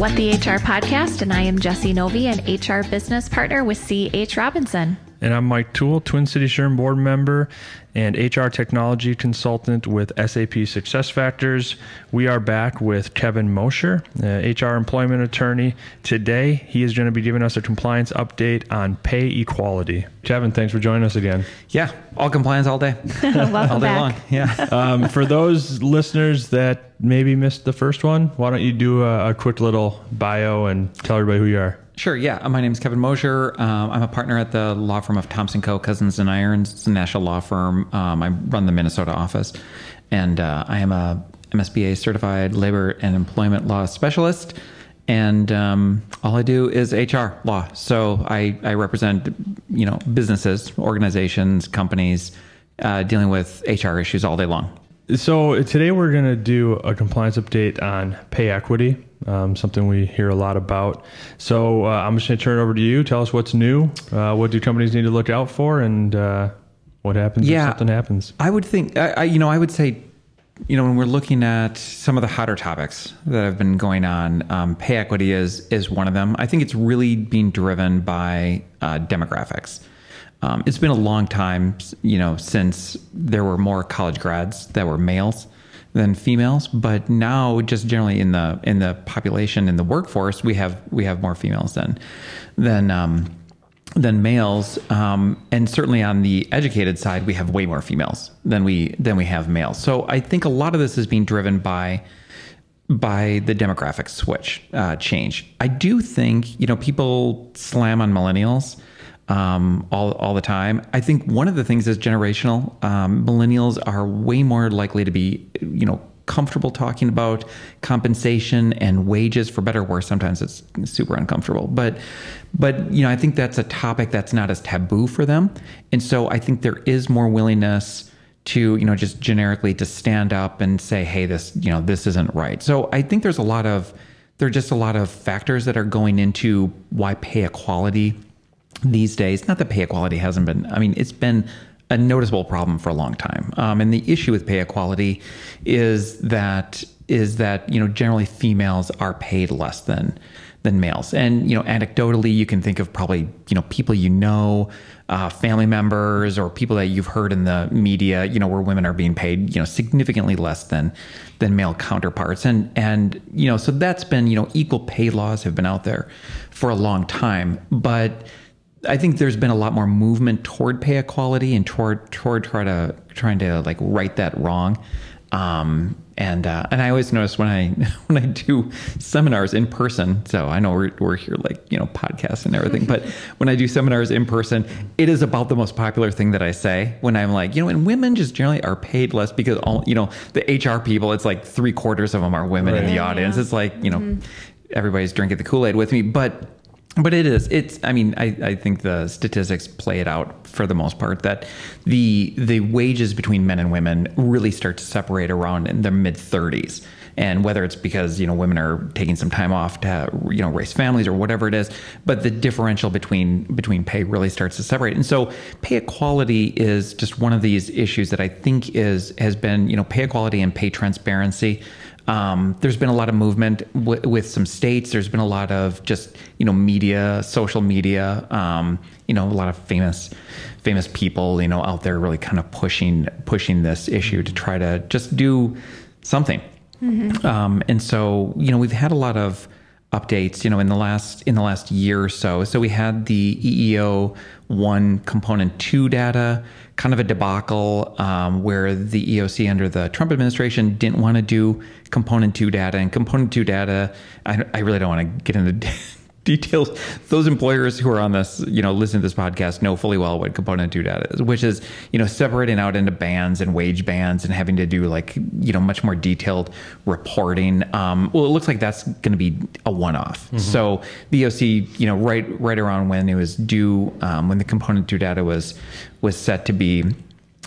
What the HR podcast, and I am Jesse Novi, an HR business partner with C.H. Robinson. And I'm Mike Toole, Twin City SHRM board member and HR technology consultant with SAP SuccessFactors. We are back with Kevin Mosher, uh, HR employment attorney. Today, he is going to be giving us a compliance update on pay equality. Kevin, thanks for joining us again. Yeah, all compliance all day. Welcome all day back. long. Yeah. Um, for those listeners that maybe missed the first one, why don't you do a, a quick little bio and tell everybody who you are? Sure. Yeah. Uh, My name is Kevin Mosher. Um, I'm a partner at the law firm of Thompson Coe Cousins and Irons. It's a national law firm. Um, I run the Minnesota office, and uh, I am a MSBA certified labor and employment law specialist. And um, all I do is HR law. So I, I represent, you know, businesses, organizations, companies uh, dealing with HR issues all day long. So today we're going to do a compliance update on pay equity, um, something we hear a lot about. So uh, I'm just going to turn it over to you. Tell us what's new. Uh, what do companies need to look out for, and uh, what happens Yeah. if something happens? I would think, I, I, you know, I would say, you know, when we're looking at some of the hotter topics that have been going on, um, pay equity is is one of them. I think it's really being driven by uh, demographics. Um, it's been a long time, you know, since there were more college grads that were males than females, but now just generally in the in the population in the workforce, we have we have more females than than um, than males, um, and certainly on the educated side, we have way more females than we than we have males. So I think a lot of this is being driven by by the demographic switch uh, change. I do think you know people slam on millennials um, all all the time. I think one of the things is generational. Um, millennials are way more likely to be you know comfortable talking about compensation and wages for better or worse. Sometimes it's super uncomfortable, but but you know I think that's a topic that's not as taboo for them, and so I think there is more willingness to you know just generically to stand up and say hey this you know this isn't right so i think there's a lot of there are just a lot of factors that are going into why pay equality these days not that pay equality hasn't been i mean it's been a noticeable problem for a long time. Um, and the issue with pay equality is that is that you know generally females are paid less than than males. And you know anecdotally you can think of probably you know people you know uh, family members or people that you've heard in the media, you know, where women are being paid, you know, significantly less than than male counterparts, and and you know, so that's been you know, equal pay laws have been out there for a long time, but I think there's been a lot more movement toward pay equality and toward toward try to trying to like right that wrong. Um, and uh, and I always notice when I when I do seminars in person. So I know we're we're here like you know podcasts and everything, but when I do seminars in person, it is about the most popular thing that I say when I'm like you know, and women just generally are paid less because all you know the HR people. It's like three quarters of them are women in the audience. It's like you know everybody's drinking the Kool Aid with me, but but it is it's i mean I, I think the statistics play it out for the most part that the the wages between men and women really start to separate around in the mid 30s and whether it's because you know women are taking some time off to you know raise families or whatever it is but the differential between between pay really starts to separate. And so pay equality is just one of these issues that i think is has been you know pay equality and pay transparency um, there's been a lot of movement w- with some states. There's been a lot of just you know media, social media. Um, you know, a lot of famous famous people you know out there really kind of pushing pushing this issue to try to just do something. Um, and so you know we've had a lot of updates you know in the last in the last year or so so we had the eeo 1 component 2 data kind of a debacle um, where the eeoc under the trump administration didn't want to do component 2 data and component 2 data i, I really don't want to get into details. Those employers who are on this you know listen to this podcast know fully well what component 2 data is which is you know separating out into bands and wage bands and having to do like you know much more detailed reporting. Um, well it looks like that's going to be a one-off. So the EEOC you know right right around when it was due um, when the component 2 data was was set to be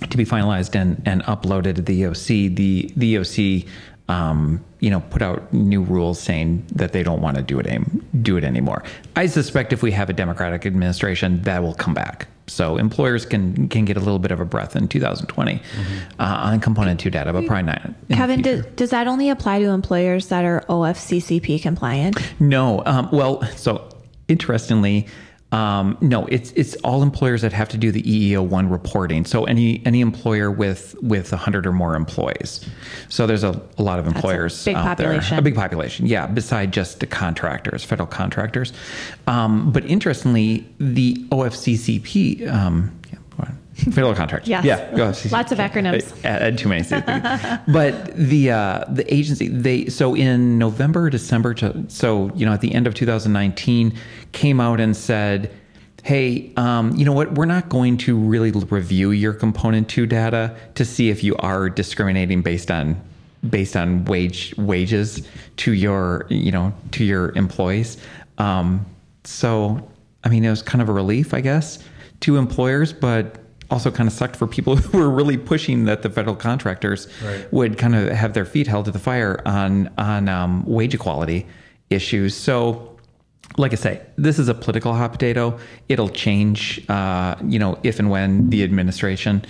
to be finalized and, and uploaded to the EEOC. The the EEOC um, you know, put out new rules saying that they don't want to do it aim, do it anymore. I suspect if we have a Democratic administration, that will come back. So employers can can get a little bit of a breath in 2020 mm-hmm. uh, on component two data, but probably not. Kevin, do, does that only apply to employers that are OFCCP compliant? No. Um, well, so interestingly, um, no, it's it's all employers that have to do the EEO one reporting. So any any employer with with hundred or more employees. So there's a, a lot of employers big out population. there, a big population. Yeah, beside just the contractors, federal contractors. Um, but interestingly, the OFCCP. Um, Federal contract. Yes. Yeah. Go. Lots of acronyms. I, I, too many. but the uh, the agency they so in November December to, so you know at the end of 2019 came out and said, hey, um, you know what? We're not going to really review your component two data to see if you are discriminating based on based on wage wages to your you know to your employees. Um, so I mean, it was kind of a relief, I guess, to employers, but also kind of sucked for people who were really pushing that the federal contractors right. would kind of have their feet held to the fire on on um, wage equality issues. So. Like I say, this is a political hot potato. It'll change, uh, you know, if and when the administration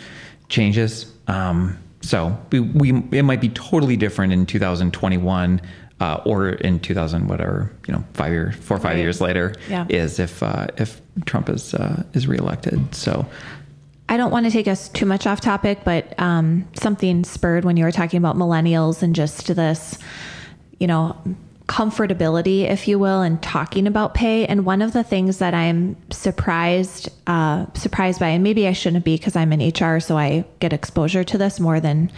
changes. Um, so we, we, it might be totally different in 2021 uh, or in 2000, whatever, you know, five years, four or five right. years later, yeah. is if uh, if Trump is uh, is reelected. So I don't want to take us too much off topic, but um, something spurred when you were talking about millennials and just this, you know, comfortability, if you will, in talking about pay. And one of the things that I'm surprised uh, surprised by, and maybe I shouldn't be because I'm in HR, so I get exposure to this more than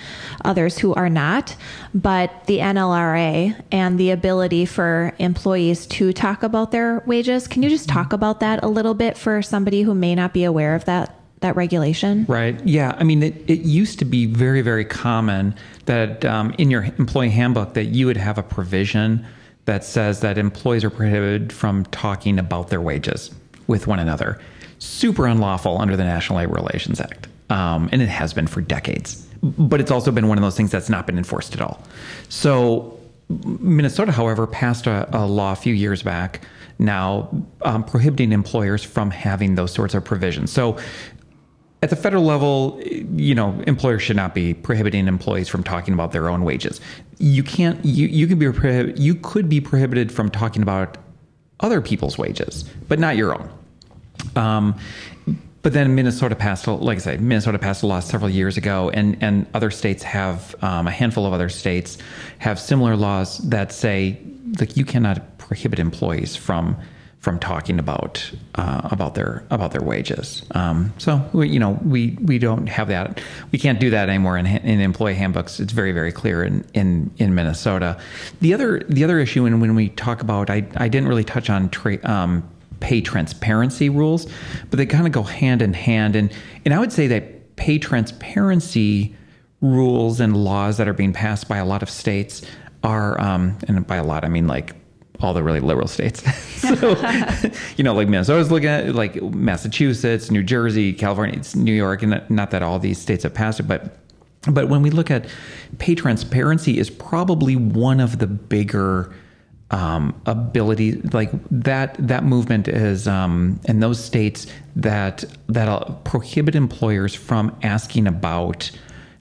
others who are not. But the NLRA and the ability for employees to talk about their wages. Can you just talk about that a little bit for somebody who may not be aware of that? That regulation. Right. Yeah. I mean, it, it used to be very, very common that um, in your employee handbook that you would have a provision that says that employees are prohibited from talking about their wages with one another. Super unlawful under the National Labor Relations Act. Um, and it has been for decades. But it's also been one of those things that's not been enforced at all. So, Minnesota, however, passed a, a law a few years back now um, prohibiting employers from having those sorts of provisions. So at the federal level, you know, employers should not be prohibiting employees from talking about their own wages. You can't. You you can be You could be prohibited from talking about other people's wages, but not your own. Um, but then Minnesota passed, like I said, Minnesota passed a law several years ago, and and other states have um, a handful of other states have similar laws that say like you cannot prohibit employees from from talking about uh, about their about their wages. Um, so we, you know we we don't have that. We can't do that anymore in, in employee handbooks. It's very very clear in in, in Minnesota. The other the other issue, and when we talk about, I I didn't really touch on tra- um, pay transparency rules, but they kind of go hand in hand. And and I would say that pay transparency rules and laws that are being passed by a lot of states are, um, and by a lot I mean like all the really liberal states. so, you know, like Minnesota's looking at like Massachusetts, New Jersey, California, it's New York, and not that all these states have passed it, but but when we look at pay transparency, is probably one of the bigger um, ability like that that movement is um, in those states that that prohibit employers from asking about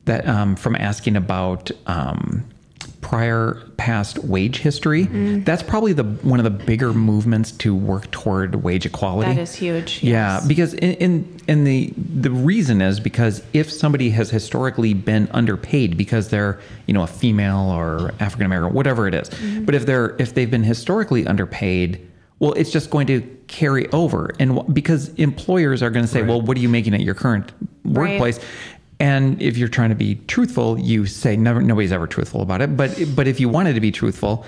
that um, from asking about um, prior past wage history. Mm. That's probably the one of the bigger movements to work toward wage equality. That is huge. Yeah, yes. because in, in in the the reason is because if somebody has historically been underpaid because they're you know a female or African American, whatever it is, mm-hmm. but if they're if they've been historically underpaid. Well, it's just going to carry over. And because employers are going to say, right. well, what are you making at your current workplace? Right. And if you're trying to be truthful, you say never. Nobody's ever truthful about it. But but if you wanted to be truthful,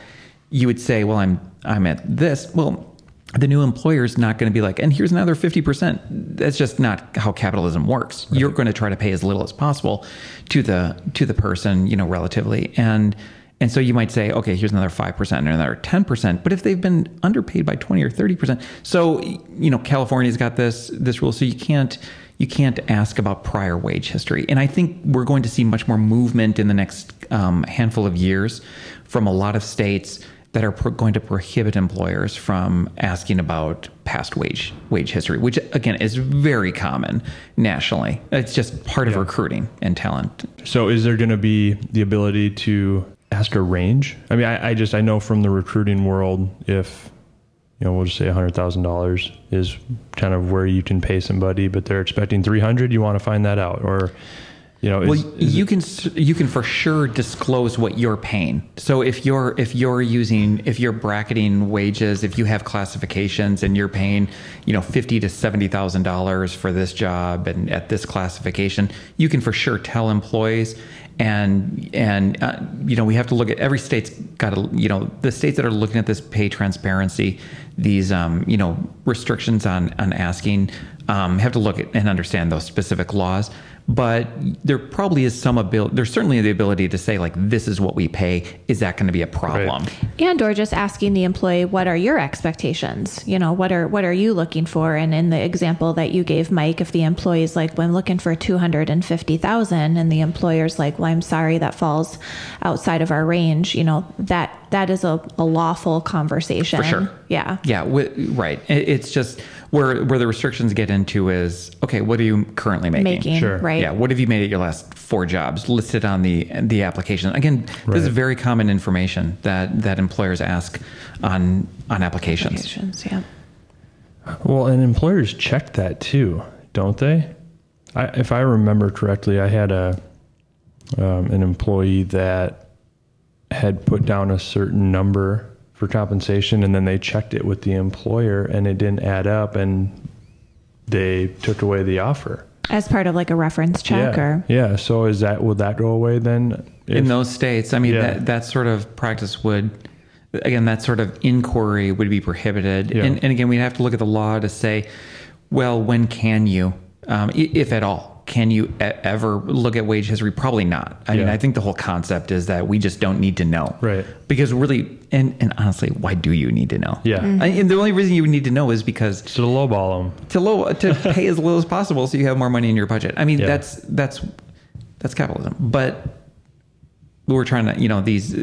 you would say, well, I'm I'm at this. Well, the new employer is not going to be like, and here's another 50%. That's just not how capitalism works. Right. You're going to try to pay as little as possible to the to the person, you know, relatively. And And so you might say, okay, here's another 5% and another 10%. But if they've been underpaid by 20 or 30%, so, you know, California's got this, this rule. So you can't, you can't ask about prior wage history. And I think we're going to see much more movement in the next um, handful of years from a lot of states that are pro- going to prohibit employers from asking about past wage wage history, which again is very common nationally. It's just part of recruiting and talent. So, is there going to be the ability to ask a range? I mean, I, I just I know from the recruiting world, if you know, we'll just say hundred thousand dollars is kind of where you can pay somebody, but they're expecting three hundred. You want to find that out, or you know, is, well, is you it- can you can for sure disclose what you're paying. So if you're if you're using if you're bracketing wages, if you have classifications and you're paying, you know, fifty to seventy thousand dollars for this job and at this classification, you can for sure tell employees. And and uh, you know we have to look at every state's got to you know the states that are looking at this pay transparency, these um, you know restrictions on on asking um, have to look at and understand those specific laws but there probably is some ability there's certainly the ability to say like this is what we pay. Is that going to be a problem? And or just asking the employee what are your expectations? You know what are what are you looking for? And in the example that you gave mike if the employee's like well i'm looking for 250000 and the employer's like well i'm sorry that falls outside of our range you know that that is a, a lawful conversation. For sure. yeah. Yeah wi- right. It's just where where the restrictions get into is okay what are you currently making? Making Sure. right. Yeah what have you made at your last four jobs? Listed on the the application. Again this is very common information that that employers ask on on applications. Applications, yeah. Well, and employers check that too, don't they? I, if I remember correctly, I had a um, an employee that had put down a certain number for compensation, and then they checked it with the employer, and it didn't add up, and they took away the offer. as part of like a reference check yeah, or yeah. So is that will that go away then? in those states i mean Yeah. that, that sort of practice would again that sort of inquiry would be prohibited Yeah. and, and again we'd have to look at the law to say well when can you um, if at all can you e- ever look at wage history probably not i mean i think the whole concept is that we just don't need to know Right. because really and, and honestly why do you need to know Yeah. I- and the only reason you need to know is because So to lowball them. to low to pay as little as possible so you have more money in your budget. I mean Yeah. that's that's that's capitalism. But we're trying to you know these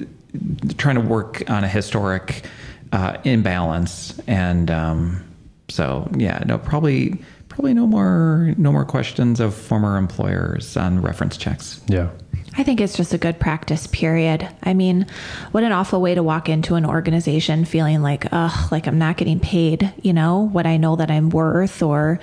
trying to work on a historic uh, imbalance and um, so yeah no probably probably no more no more questions of former employers on reference checks. Yeah. I think it's just a good practice, period. I mean, what an awful way to walk into an organization feeling like, ugh, like I'm not getting paid, you know, what I know that I'm worth, or,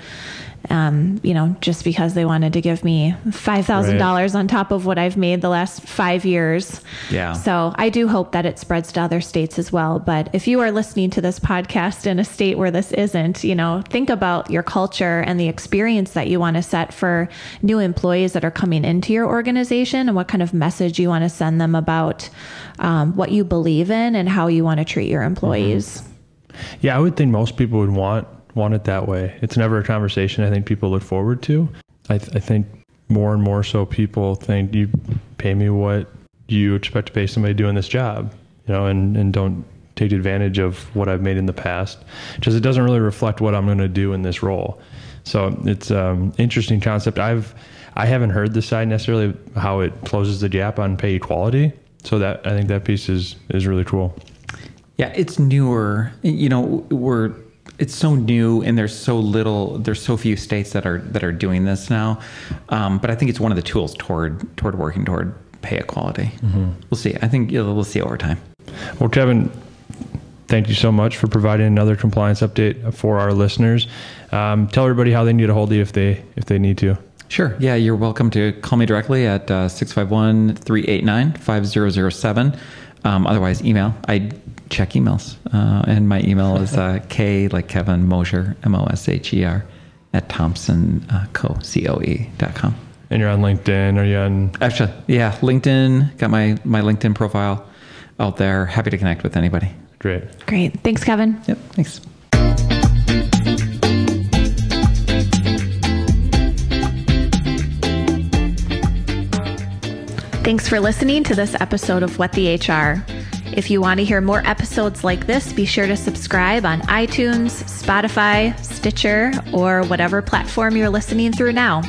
um, you know, just because they wanted to give me $5,000 on top of what I've made the last five years. Yeah. So I do hope that it spreads to other states as well. But if you are listening to this podcast in a state where this isn't, you know, think about your culture and the experience that you want to set for new employees that are coming into your organization and what kind of message you want to send them about um, what you believe in and how you want to treat your employees. Yeah, I would think most people would want want it that way. It's never a conversation I think people look forward to. I, th- I think more and more so people think you pay me what you expect to pay somebody doing this job, you know, and, and don't take advantage of what I've made in the past because it doesn't really reflect what I'm going to do in this role. So it's um interesting concept. I've I haven't heard the side necessarily how it closes the gap on pay equality. So that I think that piece is is really cool. Yeah, it's newer. You know, we're it's so new, and there's so little. There's so few states that are that are doing this now. Um, but I think it's one of the tools toward toward working toward pay equality. We'll see. I think you'll, we'll see over time. Well, Kevin, thank you so much for providing another compliance update for our listeners. Um, tell everybody how they need to hold you if they if they need to. Sure. Yeah, you're welcome to call me directly at uh, 651 389 5007. Um, Otherwise, email. I check emails. Uh, and my email is uh, K, like Kevin Mosher, M O S H E R, at Thompson uh, Coe, C O E dot com. And you're on LinkedIn. Are you on? Actually, yeah, LinkedIn, got my, my LinkedIn profile out there. Happy to connect with anybody. Great. Great. Thanks, Kevin. Yep, thanks. Thanks for listening to this episode of What the HR. If you want to hear more episodes like this, be sure to subscribe on iTunes, Spotify, Stitcher, or whatever platform you're listening through now.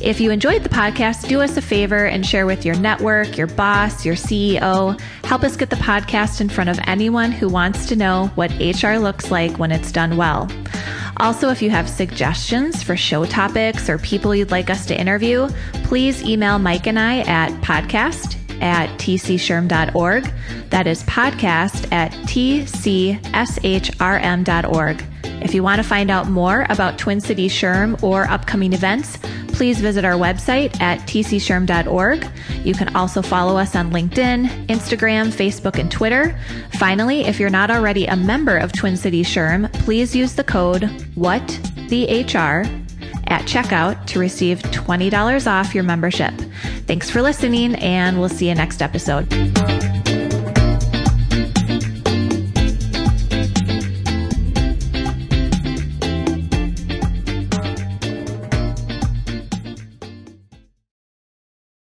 If you enjoyed the podcast, do us a favor and share with your network, your boss, your CEO. Help us get the podcast in front of anyone who wants to know what HR looks like when it's done well. Also, if you have suggestions for show topics or people you'd like us to interview, please email Mike and I at podcast at tcshrm.org. That is podcast at tcshrm.org. If you want to find out more about Twin Cities SHRM or upcoming events, please visit our website at tcshrm.org. You can also follow us on LinkedIn, Instagram, Facebook, and Twitter. Finally, if you're not already a member of Twin Cities SHRM, please use the code WHATTHEHR at checkout to receive $20 off your membership. Thanks for listening, and we'll see you next episode.